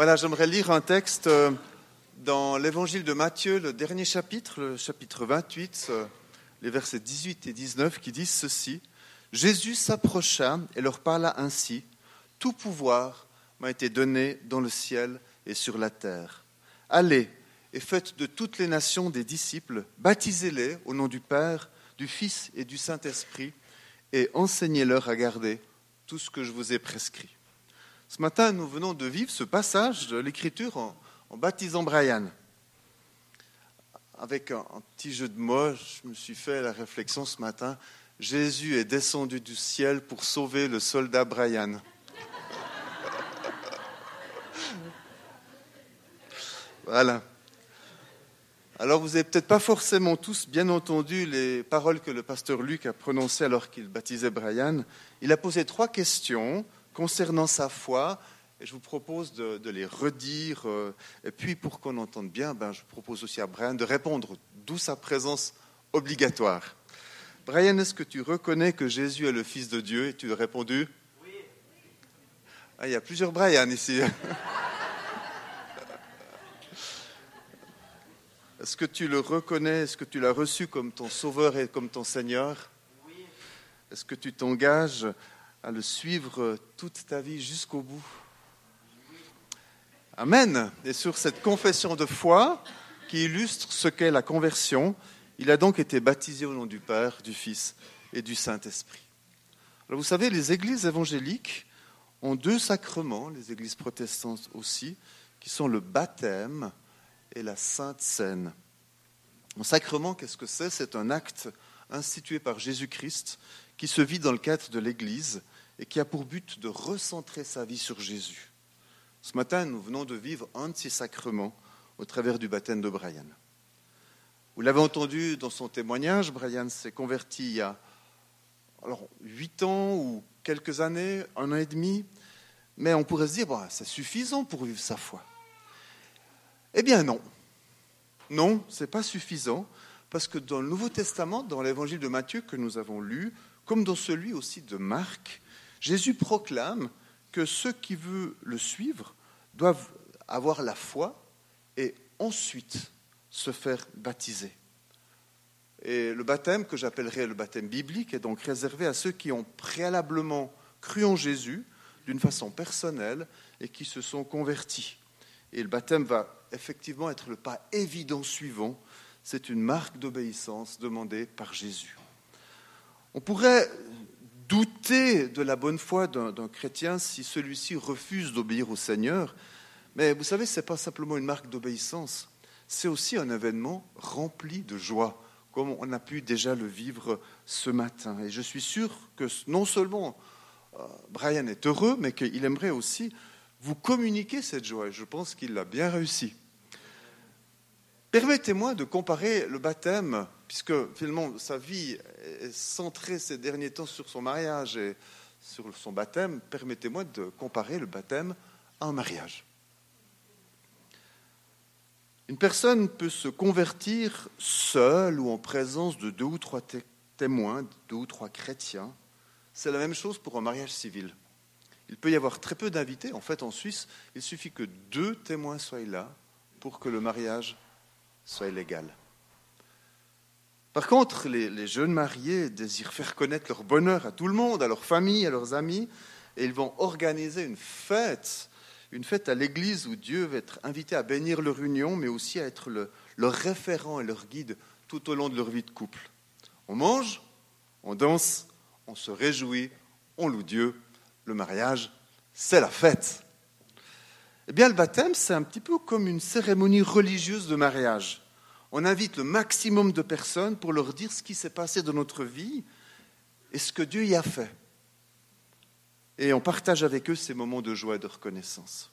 Voilà, j'aimerais lire un texte euh, dans l'évangile de Matthieu, le dernier chapitre, le chapitre 28, euh, les versets 18 et 19, qui disent ceci. Jésus s'approcha et leur parla ainsi. Tout pouvoir m'a été donné dans le ciel et sur la terre. Allez et faites de toutes les nations des disciples, baptisez-les au nom du Père, du Fils et du Saint-Esprit, et enseignez-leur à garder tout ce que je vous ai prescrit. Ce matin, nous venons de vivre ce passage de l'Écriture en, baptisant Brian. Avec un, un, petit jeu de mots, je me suis fait la réflexion ce matin. Jésus est descendu du ciel pour sauver le soldat Brian. voilà. Alors vous n'avez peut-être pas forcément tous bien entendu les paroles que le pasteur Luc a prononcées alors qu'il baptisait Brian. Il a posé trois questions concernant sa foi et je vous propose de, les redire. Euh, et puis pour qu'on entende bien, ben, je propose aussi à Brian de répondre, d'où sa présence obligatoire. Brian, est-ce que tu reconnais que Jésus est le Fils de Dieu Et tu as répondu? Oui. Ah, il y a plusieurs Brian ici. Est-ce que tu le reconnais? Est-ce que tu l'as reçu comme ton sauveur et comme ton Seigneur? Oui. Est-ce que tu t'engages à le suivre toute ta vie jusqu'au bout. Amen. Et sur cette confession de foi qui illustre ce qu'est la conversion, il a donc été baptisé au nom du Père, du Fils et du Saint-Esprit. Alors vous savez, les églises évangéliques ont deux sacrements, les églises protestantes aussi, qui sont le baptême et la Sainte Seine. Un sacrement, qu'est-ce que c'est? C'est un acte institué par Jésus-Christ qui se vit dans le cadre de l'Église et qui a pour but de recentrer sa vie sur Jésus. Ce matin, nous venons de vivre un de ces sacrements au travers du baptême de Brian. Vous l'avez entendu dans son témoignage, Brian s'est converti il y a alors, 8 ans ou quelques années, un an et demi, mais on pourrait se dire, bah, c'est suffisant pour vivre sa foi. Eh bien non. Non, ce n'est pas suffisant, parce que dans le Nouveau Testament, dans l'évangile de Matthieu que nous avons lu, comme dans celui aussi de Marc, Jésus proclame que ceux qui veulent le suivre doivent avoir la foi et ensuite se faire baptiser. Et le baptême, que j'appellerais le baptême biblique, est donc réservé à ceux qui ont préalablement cru en Jésus d'une façon personnelle et qui se sont convertis. Et le baptême va effectivement être le pas évident suivant. C'est une marque d'obéissance demandée par Jésus. On pourrait douter de la bonne foi d'un chrétien si celui-ci refuse d'obéir au Seigneur, mais vous savez, ce n'est pas simplement une marque d'obéissance, c'est aussi un événement rempli de joie, comme on a pu déjà le vivre ce matin. Et je suis sûr que non seulement euh, Brian est heureux, mais qu'il aimerait aussi vous communiquer cette joie. Et je pense qu'il l'a bien réussi. Permettez-moi de comparer le baptême, puisque finalement sa vie est centrée ces derniers temps sur son mariage et sur son baptême. Permettez-moi de comparer le baptême à un mariage. Une personne peut se convertir seule ou en présence de deux ou trois témoins, deux ou trois chrétiens. C'est la même chose pour un mariage civil. Il peut y avoir très peu d'invités. En fait, en Suisse, il suffit que deux témoins soient là pour que le mariage soit légal. Par contre, les, jeunes mariés désirent faire connaître leur bonheur à tout le monde, à leur famille, à leurs amis, et ils vont organiser une fête, une fête à l'église où Dieu va être invité à bénir leur union, mais aussi à être leur référent et leur guide tout au long de leur vie de couple. On mange, on danse, on se réjouit, on loue Dieu, le mariage, c'est la fête. Eh bien, le baptême, c'est un petit peu comme une cérémonie religieuse de mariage. On invite le maximum de personnes pour leur dire ce qui s'est passé dans notre vie et ce que Dieu y a fait. Et on partage avec eux ces moments de joie et de reconnaissance.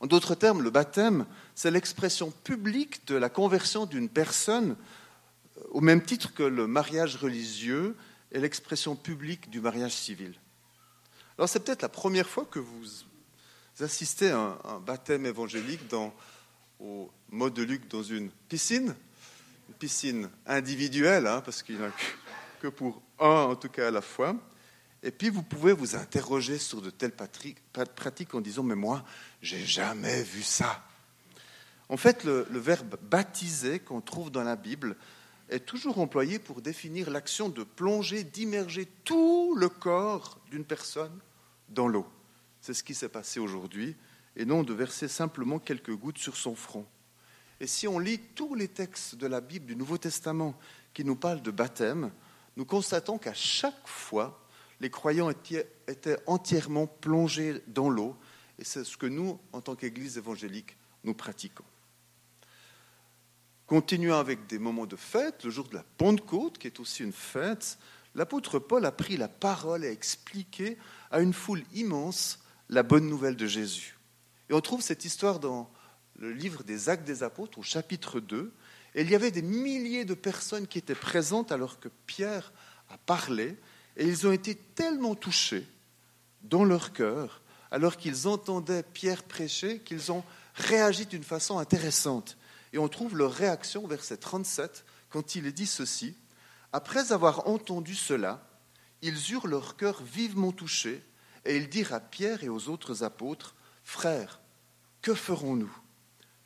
En d'autres termes, le baptême, c'est l'expression publique de la conversion d'une personne, au même titre que le mariage religieux est l'expression publique du mariage civil. Alors c'est peut-être la première fois que vous assistez à un, baptême évangélique au mode de Luc dans une piscine, une piscine individuelle, hein, parce qu'il n'y en a que pour un en tout cas à la fois. Et puis vous pouvez vous interroger sur de telles pratiques en disant Mais moi, j'ai jamais vu ça. En fait, le verbe baptiser qu'on trouve dans la Bible est toujours employé pour définir l'action de plonger, d'immerger tout le corps d'une personne dans l'eau. C'est ce qui s'est passé aujourd'hui, et non de verser simplement quelques gouttes sur son front. Et si on lit tous les textes de la Bible du Nouveau Testament qui nous parlent de baptême, nous constatons qu'à chaque fois, les croyants étaient entièrement plongés dans l'eau, et c'est ce que nous, en tant qu'Église évangélique, nous pratiquons. Continuant avec des moments de fête, le jour de la Pentecôte, qui est aussi une fête, l'apôtre Paul a pris la parole et a expliqué à une foule immense la bonne nouvelle de Jésus. Et on trouve cette histoire dans le livre des Actes des Apôtres au chapitre 2. Et il y avait des milliers de personnes qui étaient présentes alors que Pierre a parlé, et ils ont été tellement touchés dans leur cœur, alors qu'ils entendaient Pierre prêcher, qu'ils ont réagi d'une façon intéressante. Et on trouve leur réaction, verset 37, quand il est dit ceci. Après avoir entendu cela, ils eurent leur cœur vivement touché, et ils dirent à Pierre et aux autres apôtres, Frères, que ferons-nous?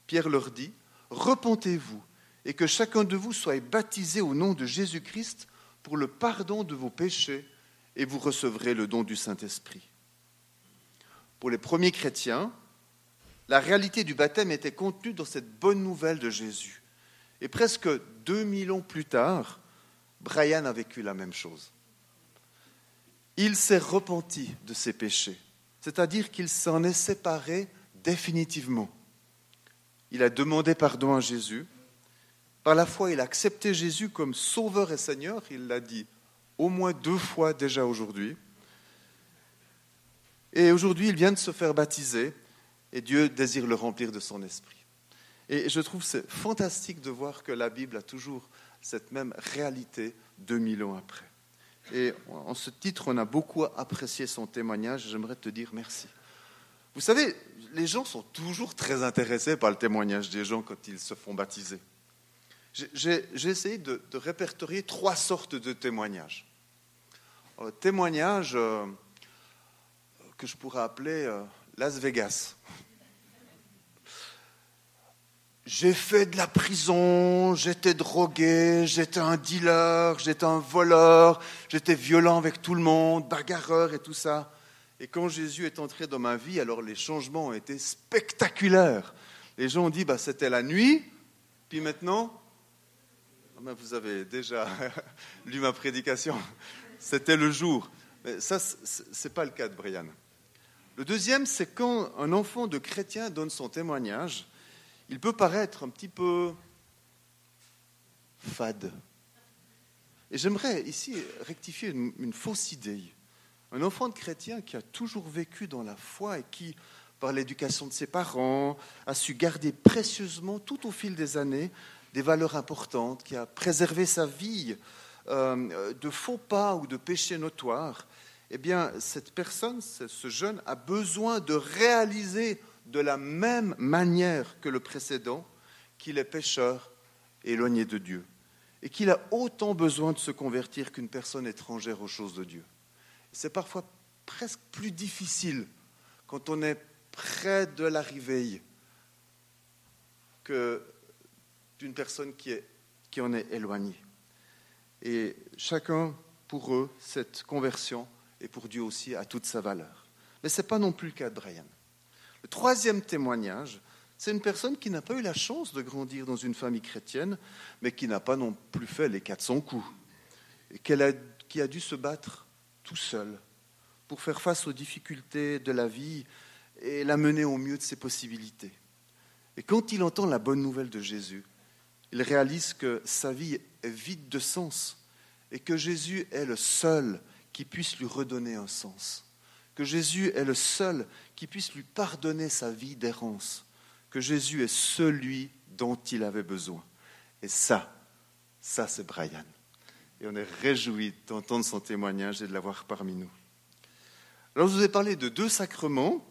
Pierre leur dit, Repentez-vous, et que chacun de vous soit baptisé au nom de Jésus-Christ pour le pardon de vos péchés, et vous recevrez le don du Saint-Esprit. Pour les premiers chrétiens, la réalité du baptême était contenue dans cette bonne nouvelle de Jésus. Et presque 2000 ans plus tard, Brian a vécu la même chose. Il s'est repenti de ses péchés, c'est-à-dire qu'il s'en est séparé définitivement. Il a demandé pardon à Jésus. Par la foi, il a accepté Jésus comme sauveur et Seigneur. Il l'a dit au moins deux fois déjà aujourd'hui. Et aujourd'hui, il vient de se faire baptiser et Dieu désire le remplir de son esprit. Et je trouve c'est fantastique de voir que la Bible a toujours cette même réalité 2000 ans après. Et en ce titre, on a beaucoup apprécié son témoignage. J'aimerais te dire merci. Vous savez, les gens sont toujours très intéressés par le témoignage des gens quand ils se font baptiser. J'ai essayé de, répertorier trois sortes de témoignages. Le témoignage euh, que je pourrais appeler euh, Las Vegas. J'ai fait de la prison, j'étais drogué, j'étais un dealer, j'étais un voleur, j'étais violent avec tout le monde, bagarreur et tout ça. Et quand Jésus est entré dans ma vie, alors les changements ont été spectaculaires. Les gens ont dit, bah, c'était la nuit, puis maintenant, ah, vous avez déjà lu ma prédication, c'était le jour. Mais ça, ce n'est pas le cas de Brian. Le deuxième, c'est quand un enfant de chrétien donne son témoignage, il peut paraître un petit peu fade. Et j'aimerais ici rectifier une, fausse idée. Un enfant de chrétien qui a toujours vécu dans la foi et qui, par l'éducation de ses parents, a su garder précieusement tout au fil des années des valeurs importantes, qui a préservé sa vie euh, de faux pas ou de péchés notoires, eh bien, cette personne, ce jeune, a besoin de réaliser de la même manière que le précédent qu'il est pécheur éloigné de Dieu et qu'il a autant besoin de se convertir qu'une personne étrangère aux choses de Dieu. C'est parfois presque plus difficile quand on est près de l'arrivée que d'une personne qui, qui en est éloignée. Et chacun, pour eux, cette conversion et pour Dieu aussi a toute sa valeur. Mais ce n'est pas non plus le cas de Brian. Le troisième témoignage, c'est une personne qui n'a pas eu la chance de grandir dans une famille chrétienne, mais qui n'a pas non plus fait les 400 coups, et qui a dû se battre tout seul pour faire face aux difficultés de la vie et la mener au mieux de ses possibilités. Et quand il entend la bonne nouvelle de Jésus, il réalise que sa vie est vide de sens et que Jésus est le seul qui puisse lui redonner un sens, que Jésus est le seul qui puisse lui pardonner sa vie d'errance, que Jésus est celui dont il avait besoin. Et ça, ça c'est Brian. Et on est réjouis d'entendre son témoignage et de l'avoir parmi nous. Alors je vous ai parlé de deux sacrements.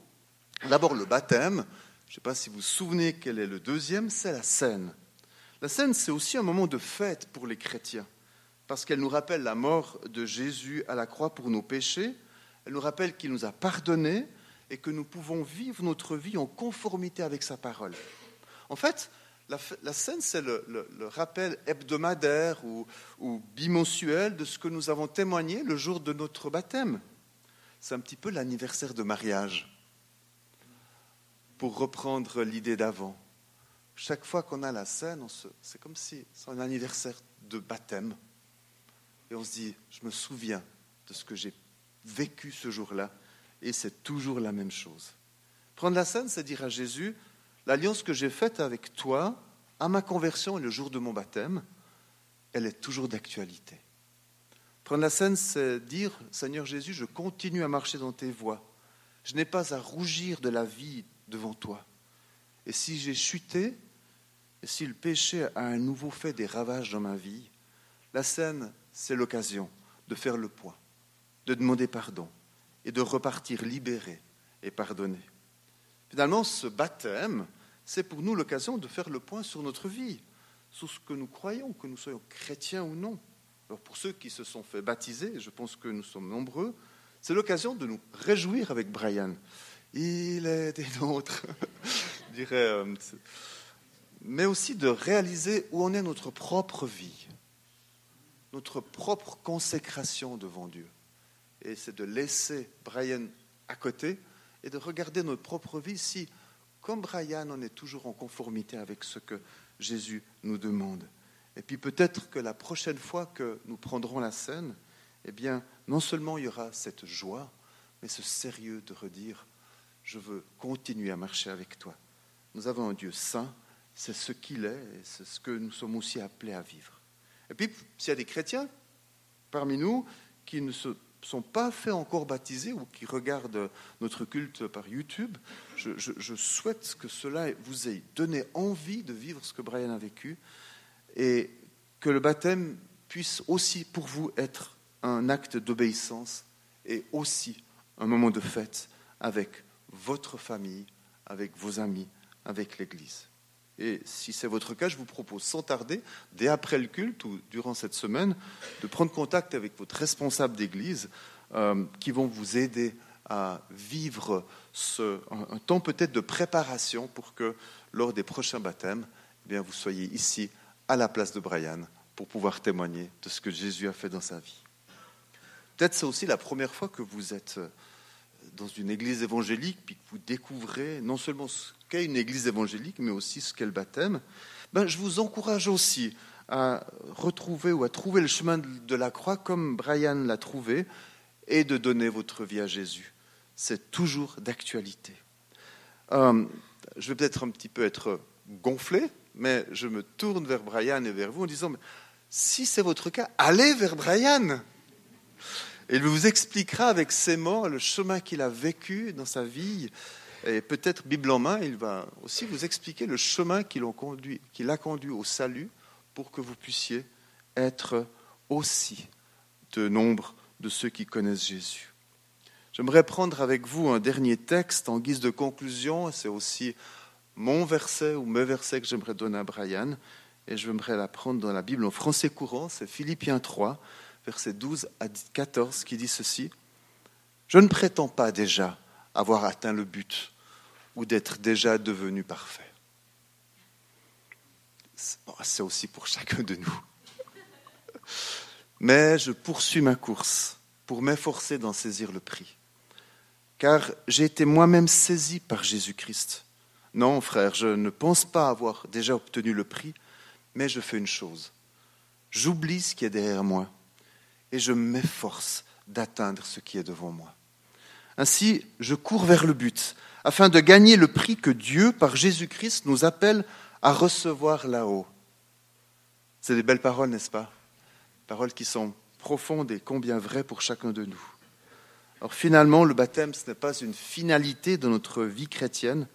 D'abord le baptême. Je ne sais pas si vous vous souvenez quel est le deuxième, c'est la scène. La scène, c'est aussi un moment de fête pour les chrétiens. parce qu'elle nous rappelle la mort de Jésus à la croix pour nos péchés, elle nous rappelle qu'il nous a pardonnés et que nous pouvons vivre notre vie en conformité avec sa parole. En fait, la, scène, c'est le, rappel hebdomadaire ou, ou, bimensuel de ce que nous avons témoigné le jour de notre baptême. C'est un petit peu l'anniversaire de mariage, pour reprendre l'idée d'avant. Chaque fois qu'on a la scène, c'est comme si c'est un anniversaire de baptême. Et on se dit, je me souviens de ce que j'ai vécu ce jour-là, et c'est toujours la même chose. Prendre la scène, c'est dire à Jésus, l'alliance que j'ai faite avec toi à ma conversion et le jour de mon baptême, elle est toujours d'actualité. Prendre la scène, c'est dire, Seigneur Jésus, je continue à marcher dans tes voies. Je n'ai pas à rougir de la vie devant toi. Et si j'ai chuté, et si le péché a à nouveau fait des ravages dans ma vie, la scène, c'est l'occasion de faire le point, de demander pardon et de repartir libéré et pardonné. Finalement, ce baptême, c'est pour nous l'occasion de faire le point sur notre vie, sur ce que nous croyons, que nous soyons chrétiens ou non. Alors pour ceux qui se sont fait baptiser, je pense que nous sommes nombreux, c'est l'occasion de nous réjouir avec Brian. Il est des nôtres, dirais. Euh, mais aussi de réaliser où en est notre propre vie, notre propre consécration devant Dieu. Et c'est de laisser Brian à côté et de regarder notre propre vie si, comme Brian, on est toujours en conformité avec ce que Jésus nous demande. Et puis peut-être que la prochaine fois que nous prendrons la scène, eh bien, non seulement il y aura cette joie, mais ce sérieux de redire, je veux continuer à marcher avec toi. Nous avons un Dieu saint, c'est ce qu'il est, et c'est ce que nous sommes aussi appelés à vivre. Et puis, s'il y a des chrétiens parmi nous qui ne se sont pas fait encore baptiser ou qui regardent notre culte par YouTube, je, je souhaite que cela vous ait donné envie de vivre ce que Brian a vécu et que le baptême puisse aussi pour vous être un acte d'obéissance et aussi un moment de fête avec votre famille, avec vos amis, avec l'Église. Et si c'est votre cas, je vous propose sans tarder, dès après le culte ou durant cette semaine, de prendre contact avec votre responsable d'Église euh, qui vont vous aider à vivre un, temps peut-être de préparation pour que lors des prochains baptêmes, eh bien, vous soyez ici à la place de Brian pour pouvoir témoigner de ce que Jésus a fait dans sa vie. Peut-être c'est aussi la première fois que vous êtes euh, dans une église évangélique, puis que vous découvrez non seulement ce qu'est une église évangélique, mais aussi ce qu'est le baptême. Ben, je vous encourage aussi à retrouver ou à trouver le chemin de la croix comme Brian l'a trouvé et de donner votre vie à Jésus. C'est toujours d'actualité. Euh, je vais peut-être un petit peu être gonflé, mais je me tourne vers Brian et vers vous en disant, si c'est votre cas, allez vers Brian. Il vous expliquera avec ses mots le chemin qu'il a vécu dans sa vie. Et peut-être, Bible en main, il va aussi vous expliquer le chemin qu'il a conduit, au salut pour que vous puissiez être aussi de nombre de ceux qui connaissent Jésus. J'aimerais prendre avec vous un dernier texte en guise de conclusion. C'est aussi mon verset ou mes versets que j'aimerais donner à Brian. Et j'aimerais la prendre dans la Bible en français courant. C'est Philippiens 3, versets 12 à 14, qui dit ceci. Je ne prétends pas déjà avoir atteint le but ou d'être déjà devenu parfait. C'est aussi pour chacun de nous. Mais je poursuis ma course pour m'efforcer d'en saisir le prix. Car j'ai été moi-même saisi par Jésus-Christ. Non, frère, je ne pense pas avoir déjà obtenu le prix, mais je fais une chose. J'oublie ce qui est derrière moi et je m'efforce d'atteindre ce qui est devant moi. Ainsi, je cours vers le but, afin de gagner le prix que Dieu, par Jésus-Christ, nous appelle à recevoir là-haut. C'est des belles paroles, n'est-ce pas? Paroles qui sont profondes et combien vraies pour chacun de nous. Alors finalement, le baptême, ce n'est pas une finalité de notre vie chrétienne.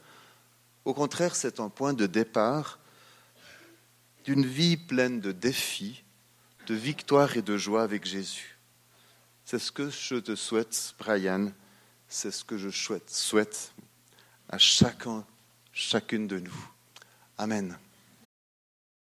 Au contraire, c'est un point de départ d'une vie pleine de défis, de victoire et de joie avec Jésus. C'est ce que je te souhaite, Brian. C'est ce que je souhaite, souhaite à chacun, chacune de nous. Amen.